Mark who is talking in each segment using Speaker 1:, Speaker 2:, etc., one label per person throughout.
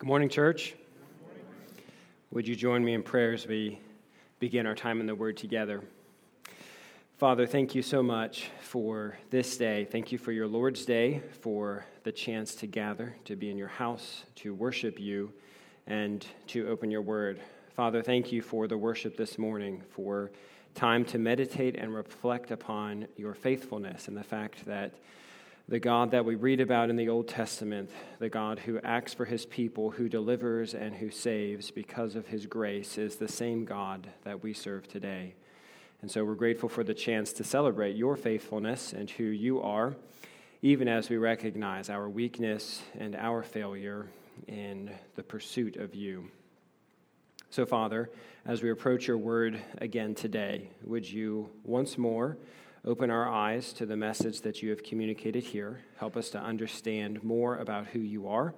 Speaker 1: Good morning, church. Would you join me in prayer as we begin our time in the Word together? Father, thank you so much for this day. Thank you for your Lord's Day, for the chance to gather, to be in your house, to worship you, and to open your Word. Father, thank you for the worship this morning, for time to meditate and reflect upon your faithfulness and the fact that the God that we read about in the Old Testament, the God who acts for his people, who delivers and who saves because of his grace, is the same God that we serve today. And so we're grateful for the chance to celebrate your faithfulness and who you are, even as we recognize our weakness and our failure in the pursuit of you. So, Father, as we approach your word again today, would you once more Open our eyes to the message that you have communicated here. Help us to understand more about who you are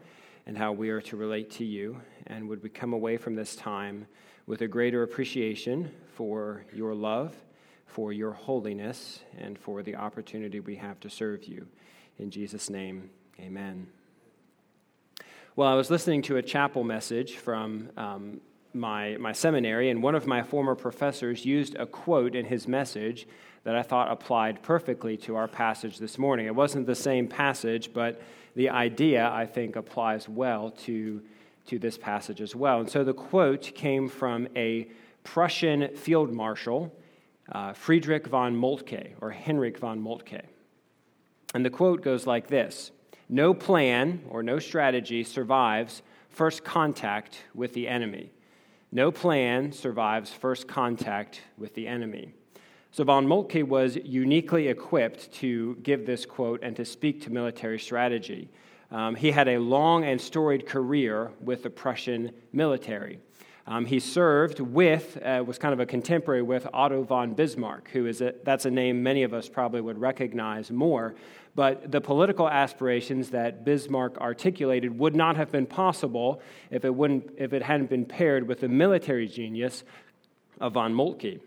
Speaker 1: and how we are to relate to you. And would we come away from this time with a greater appreciation for your love, for your holiness, and for the opportunity we have to serve you. In Jesus' name, amen. Well, I was listening to a chapel message from um, my, my seminary, and one of my former professors used a quote in his message that I thought applied perfectly to our passage this morning. It wasn't the same passage, but the idea, I think, applies well to, to this passage as well. And so the quote came from a Prussian field marshal, uh, Friedrich von Moltke, or Henrik von Moltke. And the quote goes like this No plan or no strategy survives first contact with the enemy. No plan survives first contact with the enemy. So von Moltke was uniquely equipped to give this quote and to speak to military strategy. Um, he had a long and storied career with the Prussian military. Um, he served with, uh, was kind of a contemporary with Otto von Bismarck, who is a, that's a name many of us probably would recognize more. But the political aspirations that Bismarck articulated would not have been possible if it, wouldn't, if it hadn't been paired with the military genius of von Moltke.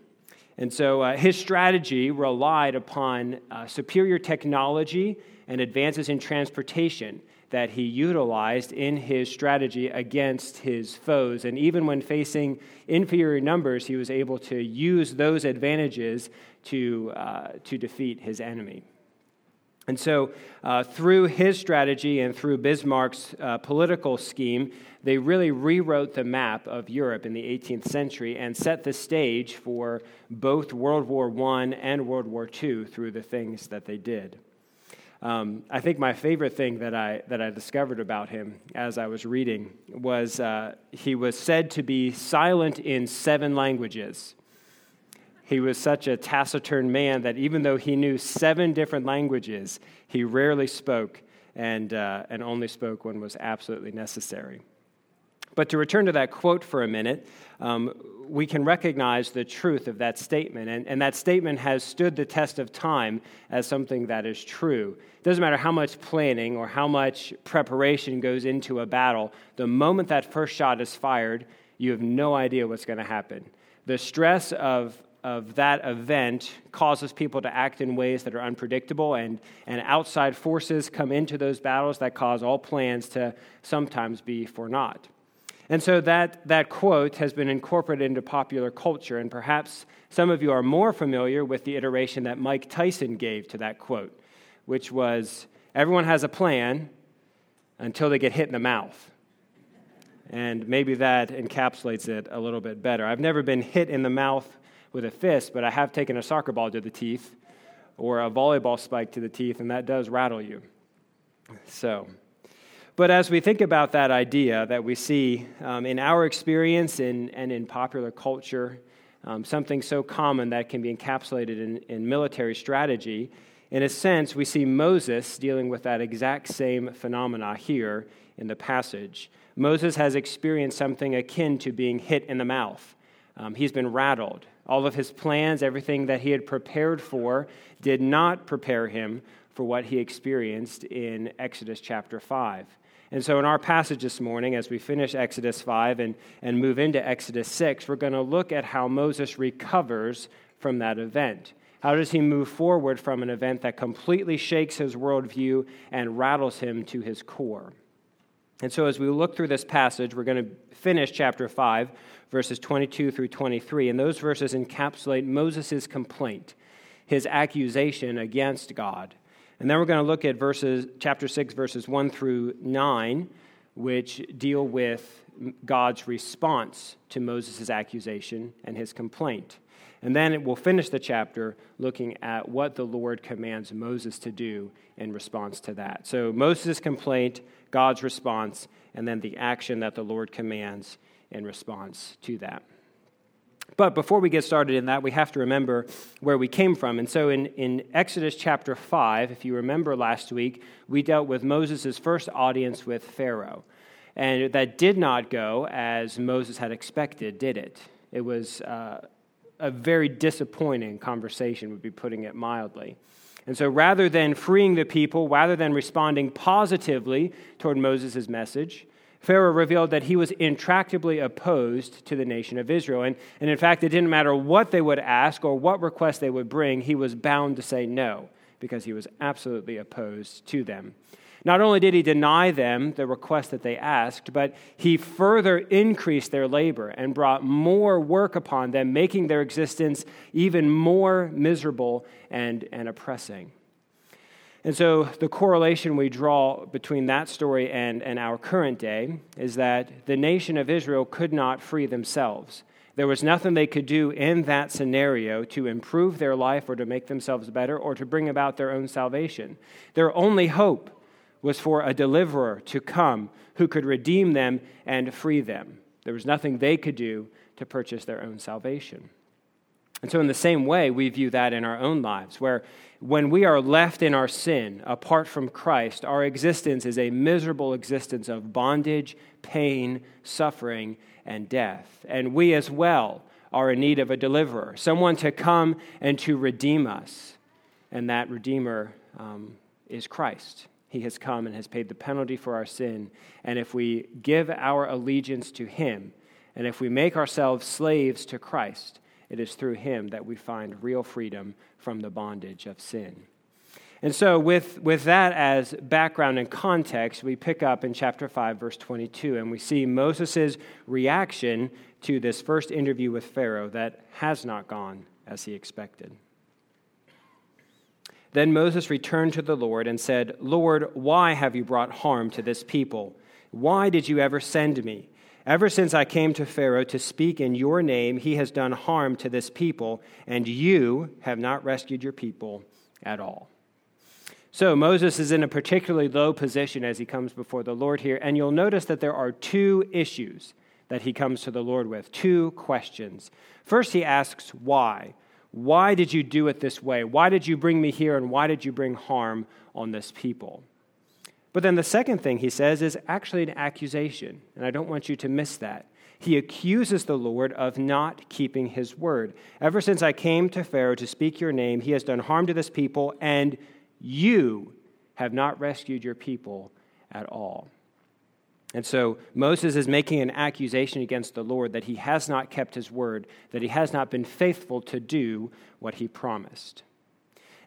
Speaker 1: And so uh, his strategy relied upon uh, superior technology and advances in transportation that he utilized in his strategy against his foes. And even when facing inferior numbers, he was able to use those advantages to, uh, to defeat his enemy. And so, uh, through his strategy and through Bismarck's uh, political scheme, they really rewrote the map of Europe in the 18th century and set the stage for both World War I and World War II through the things that they did. Um, I think my favorite thing that I, that I discovered about him as I was reading was uh, he was said to be silent in seven languages. He was such a taciturn man that even though he knew seven different languages, he rarely spoke and, uh, and only spoke when was absolutely necessary. But to return to that quote for a minute, um, we can recognize the truth of that statement. And, and that statement has stood the test of time as something that is true. It doesn't matter how much planning or how much preparation goes into a battle, the moment that first shot is fired, you have no idea what's going to happen. The stress of of that event causes people to act in ways that are unpredictable, and, and outside forces come into those battles that cause all plans to sometimes be for naught. And so that, that quote has been incorporated into popular culture, and perhaps some of you are more familiar with the iteration that Mike Tyson gave to that quote, which was Everyone has a plan until they get hit in the mouth. And maybe that encapsulates it a little bit better. I've never been hit in the mouth with a fist, but I have taken a soccer ball to the teeth or a volleyball spike to the teeth, and that does rattle you. So, but as we think about that idea that we see um, in our experience in, and in popular culture, um, something so common that can be encapsulated in, in military strategy, in a sense, we see Moses dealing with that exact same phenomena here in the passage. Moses has experienced something akin to being hit in the mouth. Um, he's been rattled. All of his plans, everything that he had prepared for, did not prepare him for what he experienced in Exodus chapter 5. And so, in our passage this morning, as we finish Exodus 5 and, and move into Exodus 6, we're going to look at how Moses recovers from that event. How does he move forward from an event that completely shakes his worldview and rattles him to his core? And so, as we look through this passage, we're going to finish chapter 5, verses 22 through 23. And those verses encapsulate Moses' complaint, his accusation against God. And then we're going to look at verses, chapter 6, verses 1 through 9, which deal with God's response to Moses' accusation and his complaint. And then we'll finish the chapter looking at what the Lord commands Moses to do in response to that. So Moses' complaint, God's response, and then the action that the Lord commands in response to that. But before we get started in that, we have to remember where we came from. And so in, in Exodus chapter 5, if you remember last week, we dealt with Moses' first audience with Pharaoh. And that did not go as Moses had expected, did it? It was uh, a very disappointing conversation, would be putting it mildly. And so rather than freeing the people, rather than responding positively toward Moses' message, Pharaoh revealed that he was intractably opposed to the nation of Israel. And, and in fact, it didn't matter what they would ask or what request they would bring, he was bound to say no because he was absolutely opposed to them. Not only did he deny them the request that they asked, but he further increased their labor and brought more work upon them, making their existence even more miserable and, and oppressing. And so, the correlation we draw between that story and, and our current day is that the nation of Israel could not free themselves. There was nothing they could do in that scenario to improve their life or to make themselves better or to bring about their own salvation. Their only hope was for a deliverer to come who could redeem them and free them. There was nothing they could do to purchase their own salvation. And so, in the same way, we view that in our own lives, where when we are left in our sin apart from Christ, our existence is a miserable existence of bondage, pain, suffering, and death. And we as well are in need of a deliverer, someone to come and to redeem us. And that Redeemer um, is Christ. He has come and has paid the penalty for our sin. And if we give our allegiance to Him, and if we make ourselves slaves to Christ, it is through Him that we find real freedom from the bondage of sin. And so, with, with that as background and context, we pick up in chapter 5, verse 22, and we see Moses' reaction to this first interview with Pharaoh that has not gone as he expected. Then Moses returned to the Lord and said, Lord, why have you brought harm to this people? Why did you ever send me? Ever since I came to Pharaoh to speak in your name, he has done harm to this people, and you have not rescued your people at all. So Moses is in a particularly low position as he comes before the Lord here, and you'll notice that there are two issues that he comes to the Lord with, two questions. First, he asks, Why? Why did you do it this way? Why did you bring me here and why did you bring harm on this people? But then the second thing he says is actually an accusation, and I don't want you to miss that. He accuses the Lord of not keeping his word. Ever since I came to Pharaoh to speak your name, he has done harm to this people, and you have not rescued your people at all. And so Moses is making an accusation against the Lord that he has not kept his word, that he has not been faithful to do what he promised.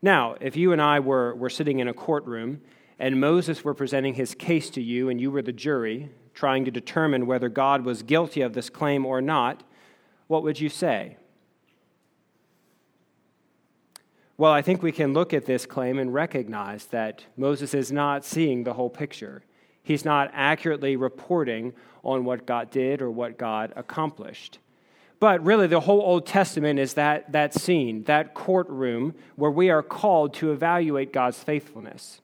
Speaker 1: Now, if you and I were, were sitting in a courtroom and Moses were presenting his case to you and you were the jury trying to determine whether God was guilty of this claim or not, what would you say? Well, I think we can look at this claim and recognize that Moses is not seeing the whole picture. He's not accurately reporting on what God did or what God accomplished. But really, the whole Old Testament is that, that scene, that courtroom where we are called to evaluate God's faithfulness.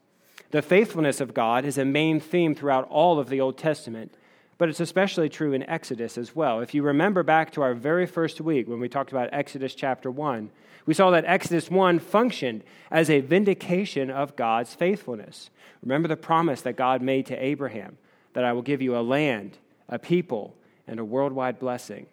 Speaker 1: The faithfulness of God is a main theme throughout all of the Old Testament, but it's especially true in Exodus as well. If you remember back to our very first week when we talked about Exodus chapter 1, we saw that Exodus 1 functioned as a vindication of God's faithfulness. Remember the promise that God made to Abraham that I will give you a land, a people, and a worldwide blessing.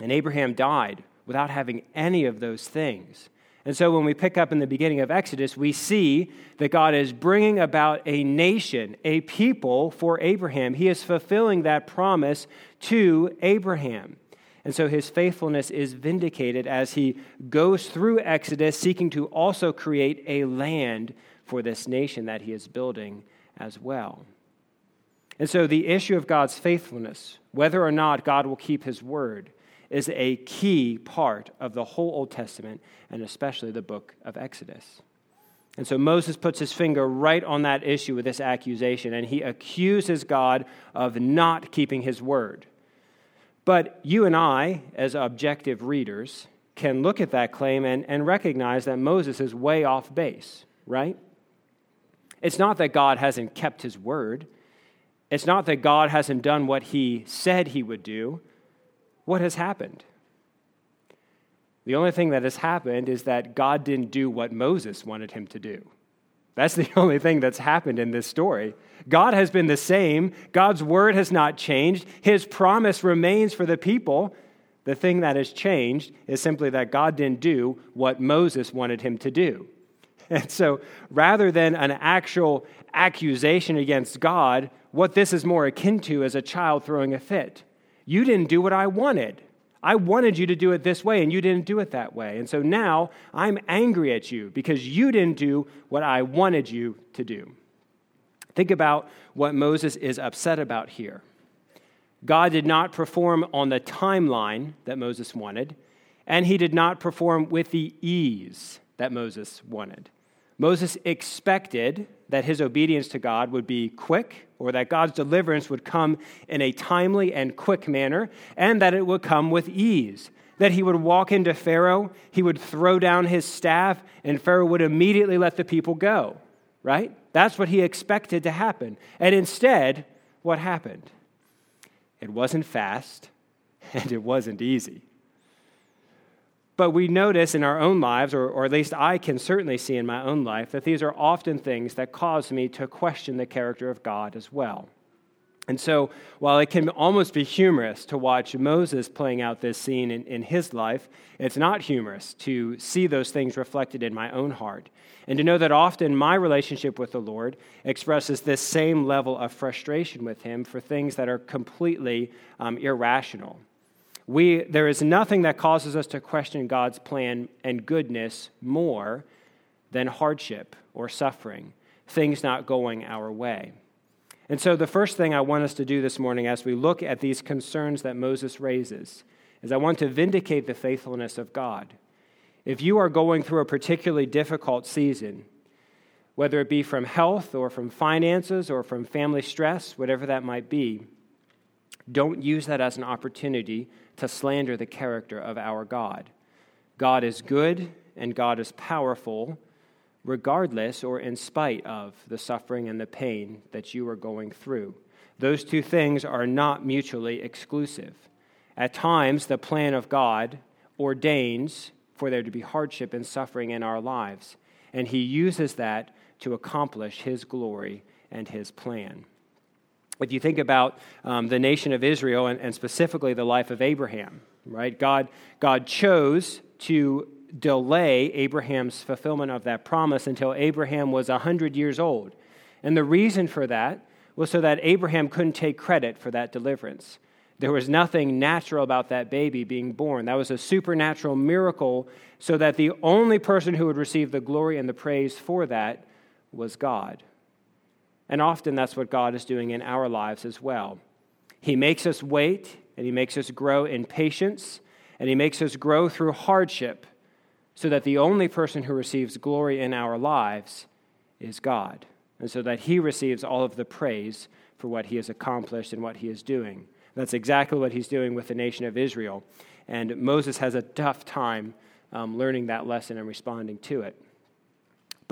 Speaker 1: And Abraham died without having any of those things. And so when we pick up in the beginning of Exodus, we see that God is bringing about a nation, a people for Abraham. He is fulfilling that promise to Abraham. And so his faithfulness is vindicated as he goes through Exodus, seeking to also create a land for this nation that he is building as well. And so the issue of God's faithfulness, whether or not God will keep his word, is a key part of the whole Old Testament and especially the book of Exodus. And so Moses puts his finger right on that issue with this accusation, and he accuses God of not keeping his word. But you and I, as objective readers, can look at that claim and, and recognize that Moses is way off base, right? It's not that God hasn't kept his word. It's not that God hasn't done what he said he would do. What has happened? The only thing that has happened is that God didn't do what Moses wanted him to do. That's the only thing that's happened in this story. God has been the same. God's word has not changed. His promise remains for the people. The thing that has changed is simply that God didn't do what Moses wanted him to do. And so, rather than an actual accusation against God, what this is more akin to is a child throwing a fit. You didn't do what I wanted. I wanted you to do it this way, and you didn't do it that way. And so now I'm angry at you because you didn't do what I wanted you to do. Think about what Moses is upset about here. God did not perform on the timeline that Moses wanted, and he did not perform with the ease that Moses wanted. Moses expected that his obedience to God would be quick, or that God's deliverance would come in a timely and quick manner, and that it would come with ease. That he would walk into Pharaoh, he would throw down his staff, and Pharaoh would immediately let the people go, right? That's what he expected to happen. And instead, what happened? It wasn't fast, and it wasn't easy. But we notice in our own lives, or, or at least I can certainly see in my own life, that these are often things that cause me to question the character of God as well. And so, while it can almost be humorous to watch Moses playing out this scene in, in, his life, it's not humorous to see those things reflected in my own heart. And to know that often my relationship with the Lord expresses this same level of frustration with Him for things that are completely um, irrational. We, there is nothing that causes us to question God's plan and goodness more than hardship or suffering, things not going our way. And so, the first thing I want us to do this morning as we look at these concerns that Moses raises is I want to vindicate the faithfulness of God. If you are going through a particularly difficult season, whether it be from health or from finances or from family stress, whatever that might be, don't use that as an opportunity to slander the character of our God. God is good and God is powerful, regardless or in spite of the suffering and the pain that you are going through. Those two things are not mutually exclusive. At times, the plan of God ordains for there to be hardship and suffering in our lives, and He uses that to accomplish His glory and His plan. If you think about um, the nation of Israel and, and specifically the life of Abraham, right? God, God chose to delay Abraham's fulfillment of that promise until Abraham was 100 years old. And the reason for that was so that Abraham couldn't take credit for that deliverance. There was nothing natural about that baby being born. That was a supernatural miracle, so that the only person who would receive the glory and the praise for that was God. And often that's what God is doing in our lives as well. He makes us wait, and He makes us grow in patience, and He makes us grow through hardship, so that the only person who receives glory in our lives is God, and so that He receives all of the praise for what He has accomplished and what He is doing. That's exactly what He's doing with the nation of Israel. And Moses has a tough time um, learning that lesson and responding to it.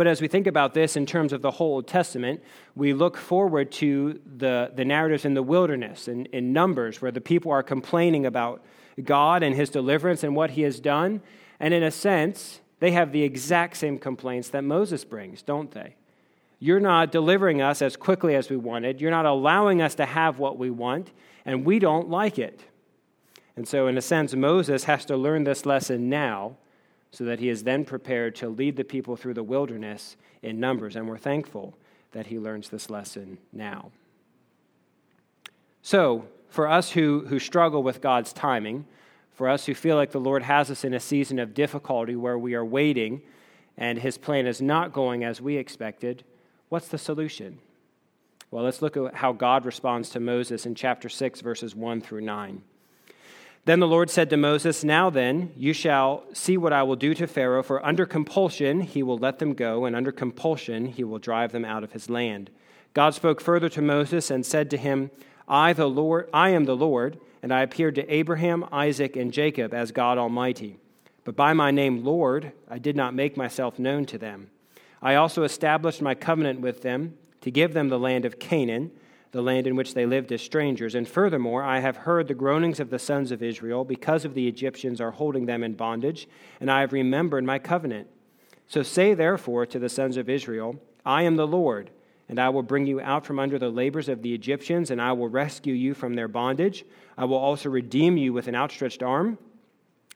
Speaker 1: But as we think about this in terms of the whole Old Testament, we look forward to the, the narratives in the wilderness and in, in Numbers, where the people are complaining about God and his deliverance and what he has done. And in a sense, they have the exact same complaints that Moses brings, don't they? You're not delivering us as quickly as we wanted. You're not allowing us to have what we want, and we don't like it. And so, in a sense, Moses has to learn this lesson now so that he is then prepared to lead the people through the wilderness in numbers. And we're thankful that he learns this lesson now. So, for us who, who struggle with God's timing, for us who feel like the Lord has us in a season of difficulty where we are waiting and his plan is not going as we expected, what's the solution? Well, let's look at how God responds to Moses in chapter 6, verses 1 through 9. Then the Lord said to Moses, Now then, you shall see what I will do to Pharaoh, for under compulsion he will let them go, and under compulsion he will drive them out of his land. God spoke further to Moses and said to him, I, the Lord, I am the Lord, and I appeared to Abraham, Isaac, and Jacob as God Almighty. But by my name, Lord, I did not make myself known to them. I also established my covenant with them to give them the land of Canaan the land in which they lived as strangers. And furthermore, I have heard the groanings of the sons of Israel because of the Egyptians are holding them in bondage, and I have remembered my covenant. So say therefore to the sons of Israel, I am the Lord, and I will bring you out from under the labors of the Egyptians, and I will rescue you from their bondage. I will also redeem you with an outstretched arm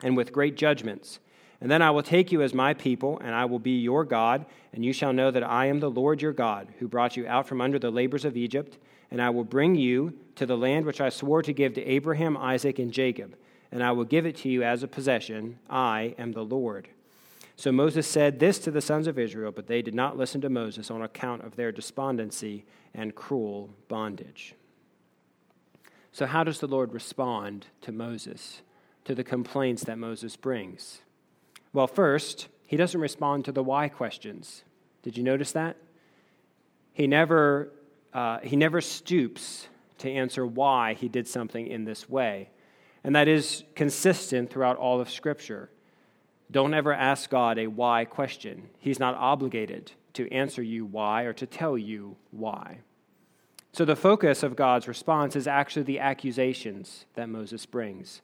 Speaker 1: and with great judgments. And then I will take you as my people, and I will be your God, and you shall know that I am the Lord your God, who brought you out from under the labors of Egypt and I will bring you to the land which I swore to give to Abraham, Isaac, and Jacob, and I will give it to you as a possession. I am the Lord. So Moses said this to the sons of Israel, but they did not listen to Moses on account of their despondency and cruel bondage. So, how does the Lord respond to Moses, to the complaints that Moses brings? Well, first, he doesn't respond to the why questions. Did you notice that? He never uh, he never stoops to answer why he did something in this way. And that is consistent throughout all of Scripture. Don't ever ask God a why question. He's not obligated to answer you why or to tell you why. So, the focus of God's response is actually the accusations that Moses brings.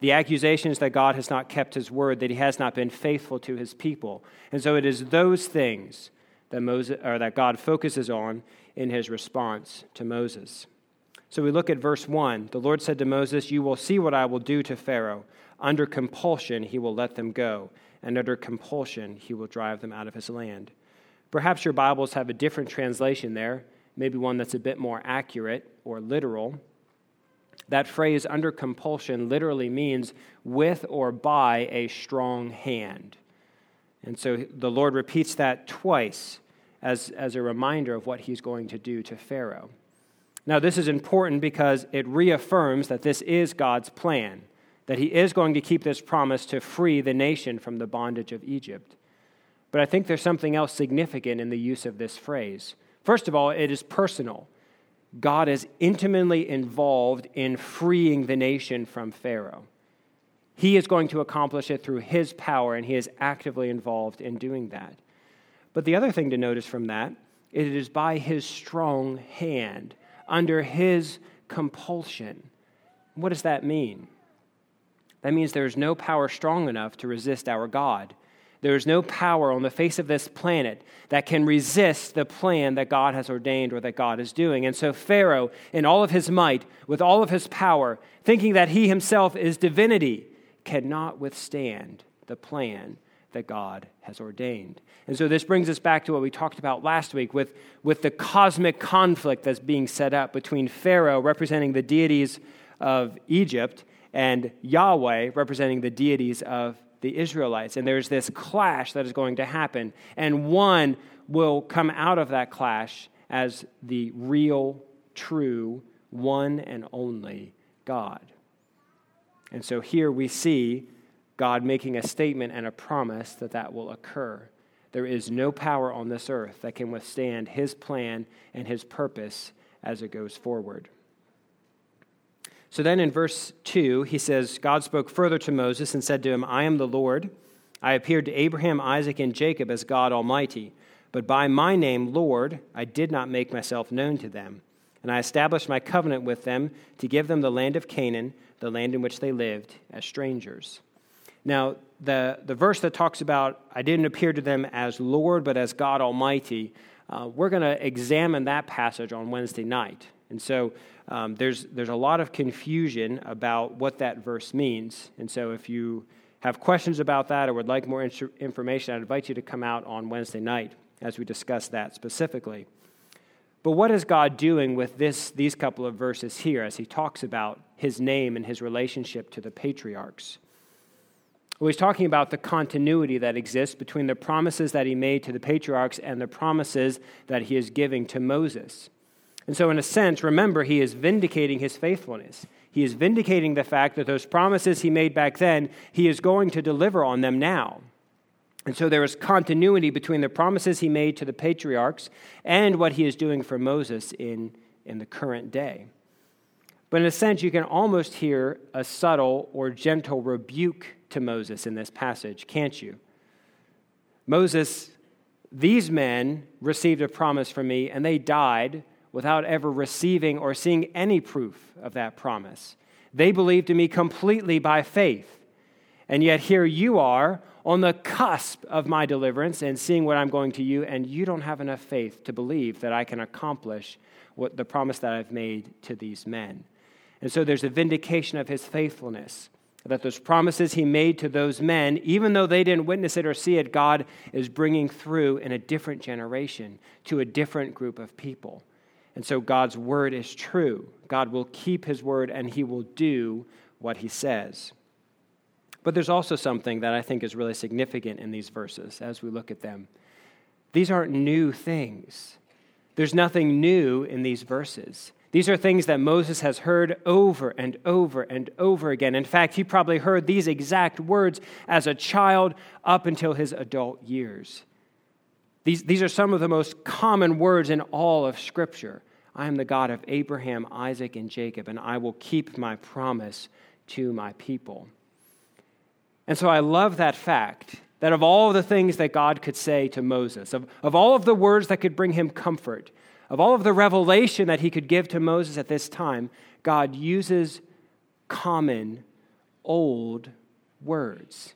Speaker 1: The accusations that God has not kept his word, that he has not been faithful to his people. And so, it is those things that, Moses, or that God focuses on in his response to Moses. So we look at verse 1. The Lord said to Moses, You will see what I will do to Pharaoh. Under compulsion, he will let them go, and under compulsion, he will drive them out of his land. Perhaps your Bibles have a different translation there, maybe one that's a bit more accurate or literal. That phrase, under compulsion, literally means with or by a strong hand. And so the Lord repeats that twice as, as a reminder of what he's going to do to Pharaoh. Now, this is important because it reaffirms that this is God's plan, that he is going to keep this promise to free the nation from the bondage of Egypt. But I think there's something else significant in the use of this phrase. First of all, it is personal. God is intimately involved in freeing the nation from Pharaoh. He is going to accomplish it through his power, and he is actively involved in doing that. But the other thing to notice from that is it is by his strong hand, under his compulsion. What does that mean? That means there is no power strong enough to resist our God. There is no power on the face of this planet that can resist the plan that God has ordained or that God is doing. And so, Pharaoh, in all of his might, with all of his power, thinking that he himself is divinity, cannot withstand the plan that God has ordained. And so this brings us back to what we talked about last week with, with the cosmic conflict that's being set up between Pharaoh, representing the deities of Egypt, and Yahweh, representing the deities of the Israelites. And there's this clash that is going to happen. And one will come out of that clash as the real, true, one and only God. And so here we see God making a statement and a promise that that will occur. There is no power on this earth that can withstand his plan and his purpose as it goes forward. So then in verse 2, he says, God spoke further to Moses and said to him, I am the Lord. I appeared to Abraham, Isaac, and Jacob as God Almighty. But by my name, Lord, I did not make myself known to them. And I established my covenant with them to give them the land of Canaan, the land in which they lived as strangers. Now, the, the verse that talks about, I didn't appear to them as Lord, but as God Almighty, uh, we're going to examine that passage on Wednesday night. And so um, there's, there's a lot of confusion about what that verse means. And so if you have questions about that or would like more information, I'd invite you to come out on Wednesday night as we discuss that specifically. But what is God doing with this, these couple of verses here as he talks about his name and his relationship to the patriarchs? Well, he's talking about the continuity that exists between the promises that he made to the patriarchs and the promises that he is giving to Moses. And so, in a sense, remember, he is vindicating his faithfulness. He is vindicating the fact that those promises he made back then, he is going to deliver on them now. And so there is continuity between the promises he made to the patriarchs and what he is doing for Moses in, in the current day. But in a sense, you can almost hear a subtle or gentle rebuke to Moses in this passage, can't you? Moses, these men received a promise from me, and they died without ever receiving or seeing any proof of that promise. They believed in me completely by faith. And yet here you are on the cusp of my deliverance and seeing what I'm going to you, and you don't have enough faith to believe that I can accomplish what the promise that I've made to these men. And so there's a vindication of his faithfulness that those promises he made to those men, even though they didn't witness it or see it, God is bringing through in a different generation to a different group of people. And so God's word is true. God will keep his word and he will do what he says. But there's also something that I think is really significant in these verses as we look at them. These aren't new things, there's nothing new in these verses. These are things that Moses has heard over and over and over again. In fact, he probably heard these exact words as a child up until his adult years. These, these are some of the most common words in all of Scripture. I am the God of Abraham, Isaac, and Jacob, and I will keep my promise to my people. And so I love that fact that of all the things that God could say to Moses, of, of all of the words that could bring him comfort, of all of the revelation that he could give to Moses at this time, God uses common, old words.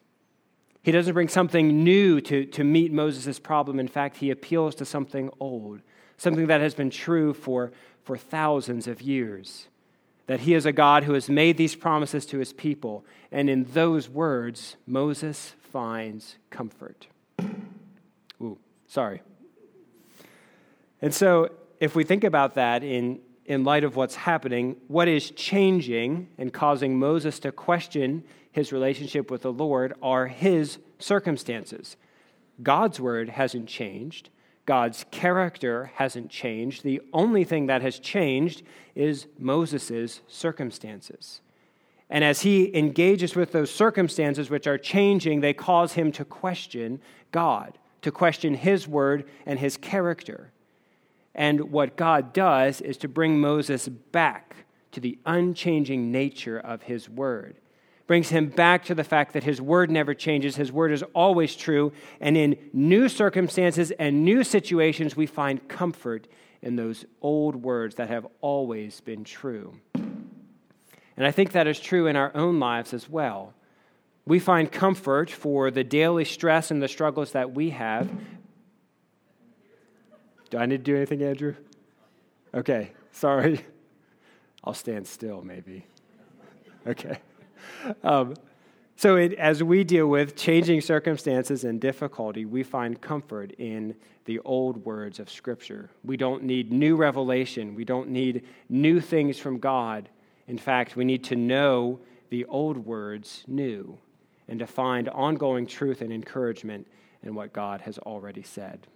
Speaker 1: He doesn't bring something new to, to meet Moses' problem. In fact, he appeals to something old, something that has been true for, for thousands of years. That he is a God who has made these promises to his people. And in those words, Moses finds comfort. Ooh, sorry. And so, if we think about that in, in light of what's happening, what is changing and causing Moses to question his relationship with the Lord are his circumstances. God's word hasn't changed. God's character hasn't changed. The only thing that has changed is Moses' circumstances. And as he engages with those circumstances which are changing, they cause him to question God, to question his word and his character. And what God does is to bring Moses back to the unchanging nature of his word brings him back to the fact that his word never changes. His word is always true. And in new circumstances and new situations, we find comfort in those old words that have always been true. And I think that is true in our own lives as well. We find comfort for the daily stress and the struggles that we have. Do I need to do anything, Andrew? Okay, sorry. I'll stand still, maybe. Okay. Um, so, it, as we deal with changing circumstances and difficulty, we find comfort in the old words of Scripture. We don't need new revelation, we don't need new things from God. In fact, we need to know the old words new and to find ongoing truth and encouragement in what God has already said.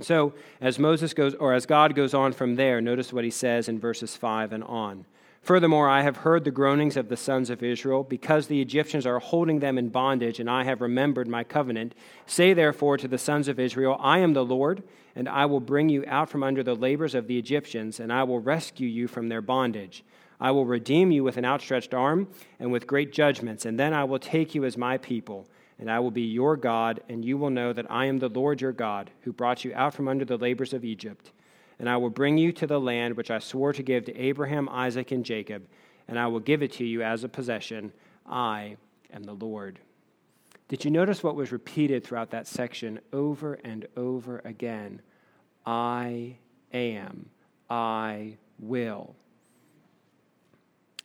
Speaker 1: So, as Moses goes, or as God goes on from there, notice what he says in verses 5 and on. Furthermore, I have heard the groanings of the sons of Israel, because the Egyptians are holding them in bondage, and I have remembered my covenant. Say therefore to the sons of Israel, I am the Lord, and I will bring you out from under the labors of the Egyptians, and I will rescue you from their bondage. I will redeem you with an outstretched arm and with great judgments, and then I will take you as my people, and I will be your God, and you will know that I am the Lord your God, who brought you out from under the labors of Egypt and I will bring you to the land which I swore to give to Abraham, Isaac, and Jacob, and I will give it to you as a possession. I am the Lord. Did you notice what was repeated throughout that section over and over again? I am. I will.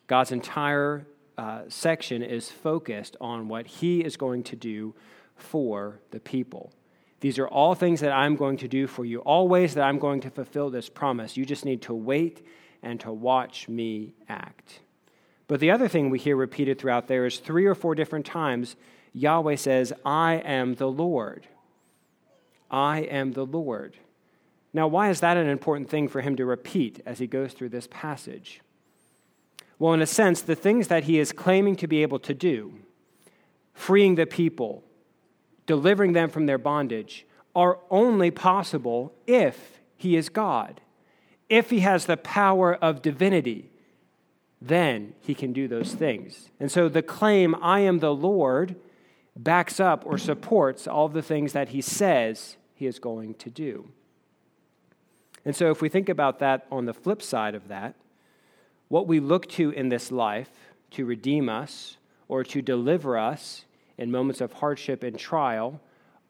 Speaker 1: God's entire uh, section is focused on what he is going to do for the people. These are all things that I'm going to do for you, all ways that I'm going to fulfill this promise. You just need to wait and to watch me act. But the other thing we hear repeated throughout there is three or four different times Yahweh says, I am the Lord. I am the Lord. Now, why is that an important thing for him to repeat as he goes through this passage? Well, in a sense, the things that he is claiming to be able to do, freeing the people, delivering them from their bondage, are only possible if he is God. If he has the power of divinity, then he can do those things. And so the claim, I am the Lord, backs up or supports all the things that he says he is going to do. And so, if we think about that on the flip side of that, what we look to in this life to redeem us or to deliver us in moments of hardship and trial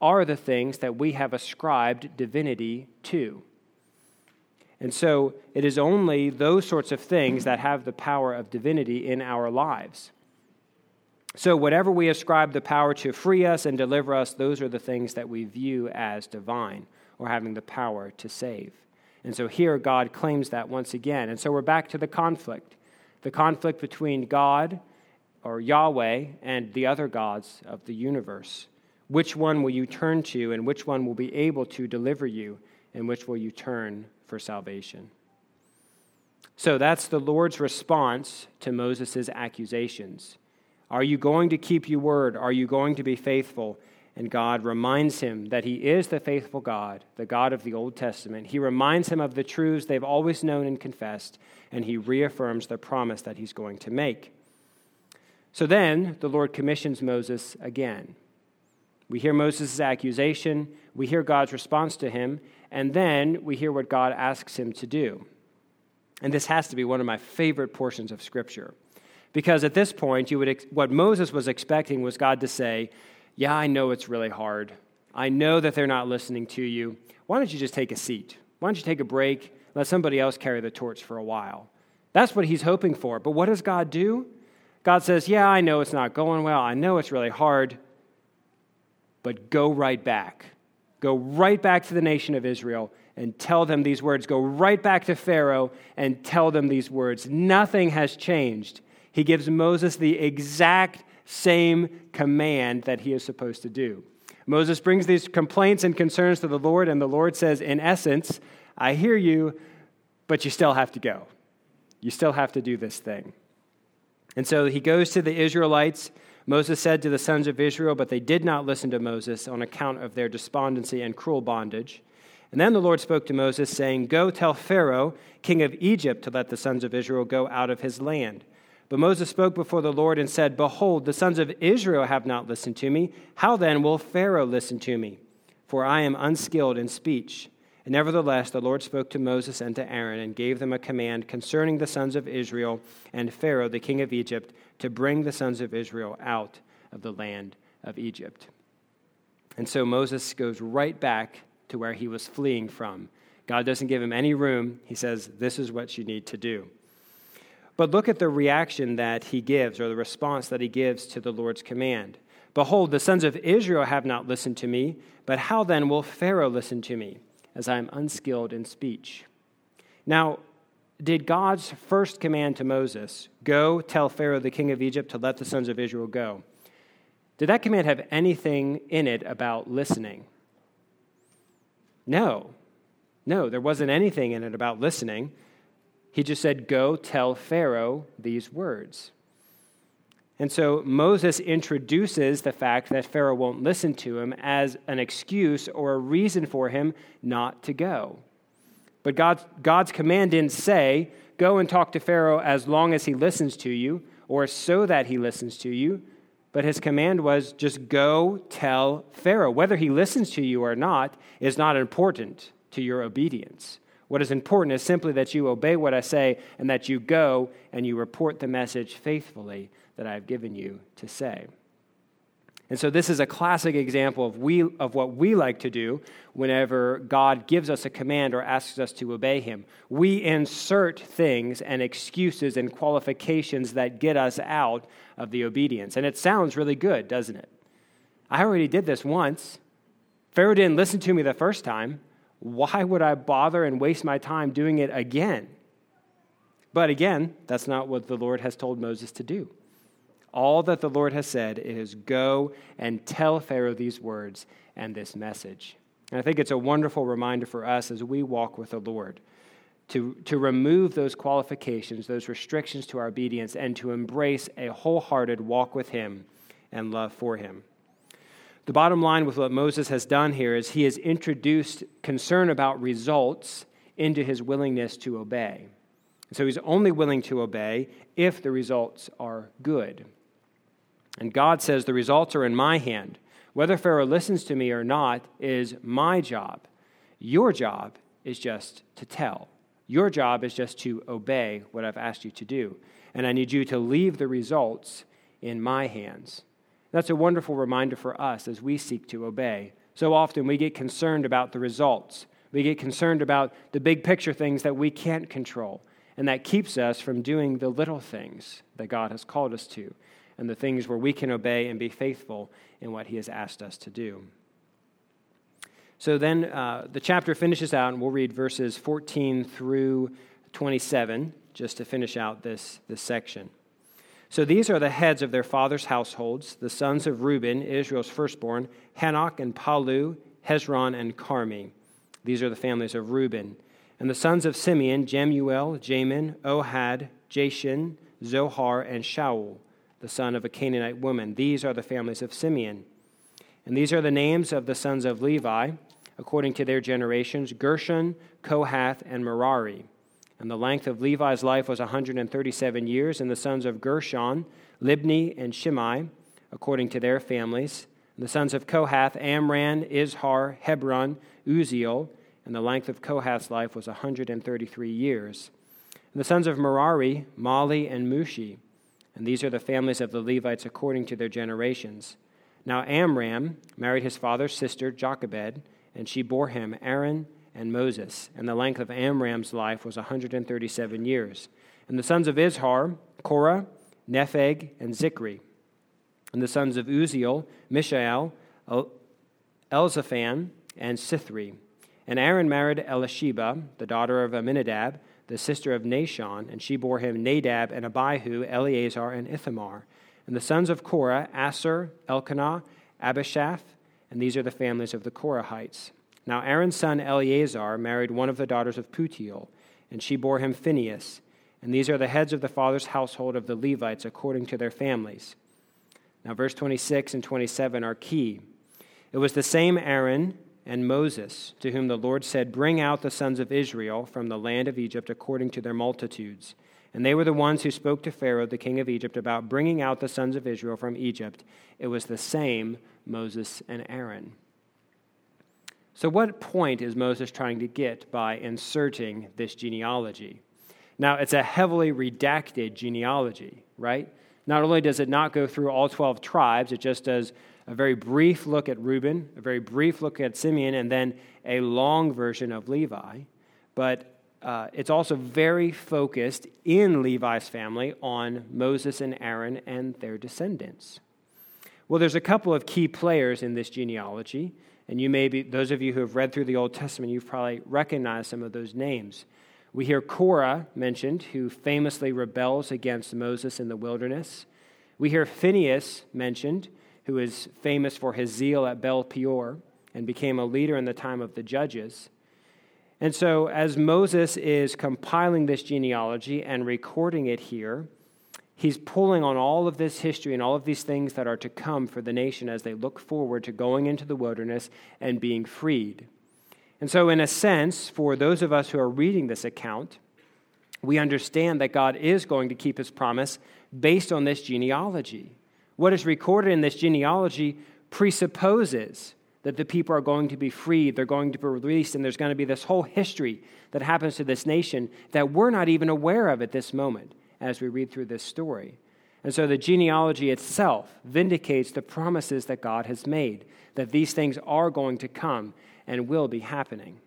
Speaker 1: are the things that we have ascribed divinity to. And so, it is only those sorts of things that have the power of divinity in our lives. So, whatever we ascribe the power to free us and deliver us, those are the things that we view as divine or having the power to save. And so here God claims that once again. And so we're back to the conflict the conflict between God or Yahweh and the other gods of the universe. Which one will you turn to, and which one will be able to deliver you, and which will you turn for salvation? So that's the Lord's response to Moses' accusations. Are you going to keep your word? Are you going to be faithful? And God reminds him that he is the faithful God, the God of the Old Testament. He reminds him of the truths they've always known and confessed, and he reaffirms the promise that he's going to make. So then the Lord commissions Moses again. We hear Moses' accusation, we hear God's response to him, and then we hear what God asks him to do. And this has to be one of my favorite portions of Scripture. Because at this point, you would, what Moses was expecting was God to say, yeah, I know it's really hard. I know that they're not listening to you. Why don't you just take a seat? Why don't you take a break? Let somebody else carry the torch for a while. That's what he's hoping for. But what does God do? God says, Yeah, I know it's not going well. I know it's really hard. But go right back. Go right back to the nation of Israel and tell them these words. Go right back to Pharaoh and tell them these words. Nothing has changed. He gives Moses the exact same command that he is supposed to do. Moses brings these complaints and concerns to the Lord, and the Lord says, in essence, I hear you, but you still have to go. You still have to do this thing. And so he goes to the Israelites. Moses said to the sons of Israel, but they did not listen to Moses on account of their despondency and cruel bondage. And then the Lord spoke to Moses, saying, Go tell Pharaoh, king of Egypt, to let the sons of Israel go out of his land. But Moses spoke before the Lord and said, Behold, the sons of Israel have not listened to me. How then will Pharaoh listen to me? For I am unskilled in speech. And nevertheless, the Lord spoke to Moses and to Aaron and gave them a command concerning the sons of Israel and Pharaoh, the king of Egypt, to bring the sons of Israel out of the land of Egypt. And so Moses goes right back to where he was fleeing from. God doesn't give him any room. He says, This is what you need to do. But look at the reaction that he gives, or the response that he gives to the Lord's command. Behold, the sons of Israel have not listened to me, but how then will Pharaoh listen to me, as I am unskilled in speech? Now, did God's first command to Moses, go tell Pharaoh the king of Egypt to let the sons of Israel go, did that command have anything in it about listening? No. No, there wasn't anything in it about listening. He just said, Go tell Pharaoh these words. And so Moses introduces the fact that Pharaoh won't listen to him as an excuse or a reason for him not to go. But God's, God's command didn't say, Go and talk to Pharaoh as long as he listens to you or so that he listens to you. But his command was just go tell Pharaoh. Whether he listens to you or not is not important to your obedience. What is important is simply that you obey what I say and that you go and you report the message faithfully that I have given you to say. And so, this is a classic example of, we, of what we like to do whenever God gives us a command or asks us to obey Him. We insert things and excuses and qualifications that get us out of the obedience. And it sounds really good, doesn't it? I already did this once. Pharaoh didn't listen to me the first time why would I bother and waste my time doing it again? But again, that's not what the Lord has told Moses to do. All that the Lord has said is go and tell Pharaoh these words and this message. And I think it's a wonderful reminder for us as we walk with the Lord to, to remove those qualifications, those restrictions to our obedience, and to embrace a wholehearted walk with Him and love for Him. The bottom line with what Moses has done here is he has introduced concern about results into his willingness to obey. so he's only willing to obey if the results are good. And God says, The results are in my hand. Whether Pharaoh listens to me or not is my job. Your job is just to tell. Your job is just to obey what I've asked you to do. And I need you to leave the results in my hands. That's a wonderful reminder for us as we seek to obey. So often we get concerned about the results. We get concerned about the big picture things that we can't control. And that keeps us from doing the little things that God has called us to and the things where we can obey and be faithful in what He has asked us to do. So then uh, the chapter finishes out, and we'll read verses 14 through 27 just to finish out this, this section. So these are the heads of their fathers' households, the sons of Reuben, Israel's firstborn, Hanoch and Pallu, Hezron and Carmi. These are the families of Reuben. And the sons of Simeon, Jemuel, Jamin, Ohad, Jashin, Zohar, and Shaul, the son of a Canaanite woman. These are the families of Simeon. And these are the names of the sons of Levi according to their generations Gershon, Kohath, and Merari. And the length of Levi's life was 137 years, and the sons of Gershon, Libni, and Shimei, according to their families. And the sons of Kohath, Amram, Izhar, Hebron, Uzziel, and the length of Kohath's life was 133 years. And the sons of Merari, Mahli, and Mushi. And these are the families of the Levites according to their generations. Now Amram married his father's sister, Jochebed, and she bore him Aaron and Moses. And the length of Amram's life was 137 years. And the sons of Izhar, Korah, Nepheg, and Zichri. And the sons of Uzziel, Mishael, Elzaphan, and Sithri. And Aaron married Elisheba, the daughter of Amminadab, the sister of Nahshon, and she bore him Nadab and Abihu, Eleazar, and Ithamar. And the sons of Korah, Assir, Elkanah, Abishaph, and these are the families of the Korahites. Now Aaron's son Eleazar married one of the daughters of Putiel, and she bore him Phinehas. And these are the heads of the father's household of the Levites according to their families. Now, verse 26 and 27 are key. It was the same Aaron and Moses to whom the Lord said, Bring out the sons of Israel from the land of Egypt according to their multitudes. And they were the ones who spoke to Pharaoh, the king of Egypt, about bringing out the sons of Israel from Egypt. It was the same Moses and Aaron. So, what point is Moses trying to get by inserting this genealogy? Now, it's a heavily redacted genealogy, right? Not only does it not go through all 12 tribes, it just does a very brief look at Reuben, a very brief look at Simeon, and then a long version of Levi. But uh, it's also very focused in Levi's family on Moses and Aaron and their descendants. Well, there's a couple of key players in this genealogy, and you may be, those of you who have read through the Old Testament, you've probably recognized some of those names. We hear Korah mentioned, who famously rebels against Moses in the wilderness. We hear Phinehas mentioned, who is famous for his zeal at Baal Peor and became a leader in the time of the judges. And so, as Moses is compiling this genealogy and recording it here, he's pulling on all of this history and all of these things that are to come for the nation as they look forward to going into the wilderness and being freed. And so, in a sense, for those of us who are reading this account, we understand that God is going to keep his promise based on this genealogy. What is recorded in this genealogy presupposes that the people are going to be freed, they're going to be released, and there's going to be this whole history that happens to this nation that we're not even aware of at this moment as we read through this story. And so the genealogy itself vindicates the promises that God has made, that these things are going to come and will be happening.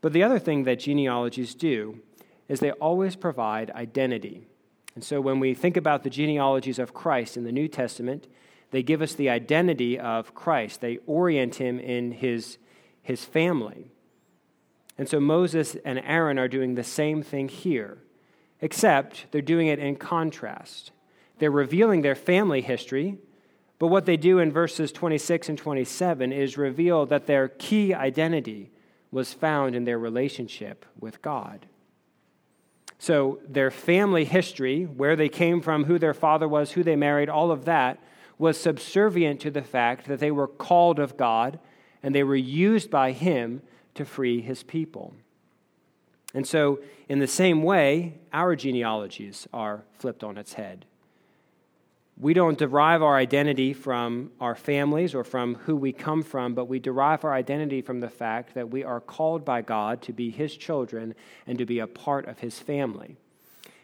Speaker 1: But the other thing that genealogies do is they always provide identity. And so when we think about the genealogies of Christ in the New Testament, they give us the identity of Christ. They orient him in his, his family. And so Moses and Aaron are doing the same thing here, except they're doing it in contrast. They're revealing their family history, But what they do in verses 26 and 27 is reveal that their key identity was found in their relationship with God. So, their family history, where they came from, who their father was, who they married, all of that was subservient to the fact that they were called of God and they were used by Him to free His people. And so, in the same way, our genealogies are flipped on its head. We don't derive our identity from our families or from who we come from, but we derive our identity from the fact that we are called by God to be His children and to be a part of His family.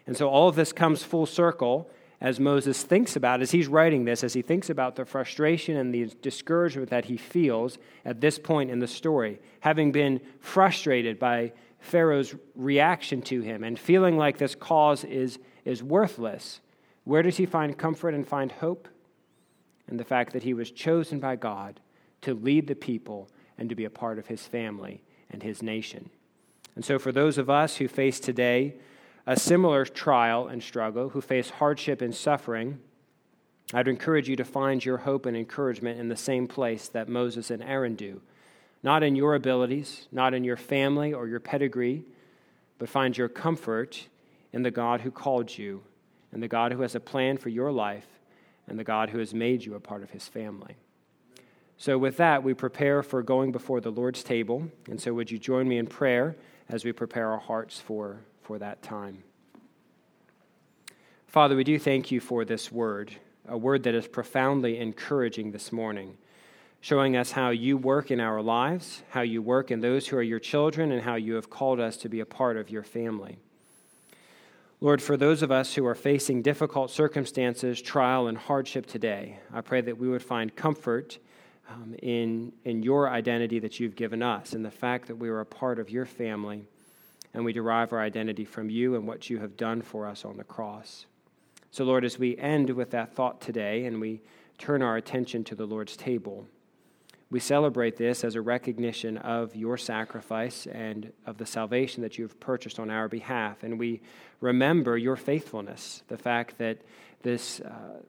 Speaker 1: And so all of this comes full circle as Moses thinks about, as he's writing this, as he thinks about the frustration and the discouragement that he feels at this point in the story, having been frustrated by Pharaoh's reaction to him and feeling like this cause is, is worthless where does he find comfort and find hope? In the fact that he was chosen by God to lead the people and to be a part of his family and his nation. And so, for those of us who face today a similar trial and struggle, who face hardship and suffering, I'd encourage you to find your hope and encouragement in the same place that Moses and Aaron do. Not in your abilities, not in your family or your pedigree, but find your comfort in the God who called you and the God who has a plan for your life and the God who has made you a part of his family. So, with that, we prepare for going before the Lord's table. And so, would you join me in prayer as we prepare our hearts for, for that time? Father, we do thank you for this word, a word that is profoundly encouraging this morning, showing us how you work in our lives, how you work in those who are your children, and how you have called us to be a part of your family. Lord, for those of us who are facing difficult circumstances, trial, and hardship today, I pray that we would find comfort um, in, in your identity that you've given us, and the fact that we are a part of your family, and we derive our identity from you and what you have done for us on the cross. So, Lord, as we end with that thought today and we turn our attention to the Lord's table, we celebrate this as a recognition of your sacrifice and of the salvation that you've purchased on our behalf. And we remember your faithfulness, the fact that this, uh,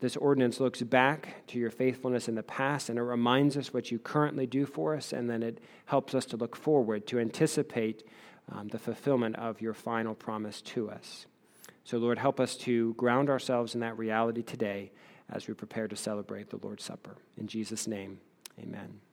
Speaker 1: this ordinance looks back to your faithfulness in the past and it reminds us what you currently do for us, and then it helps us to look forward, to anticipate um, the fulfillment of your final promise to us. So, Lord, help us to ground ourselves in that reality today as we prepare to celebrate the Lord's Supper. In Jesus' name. Amen.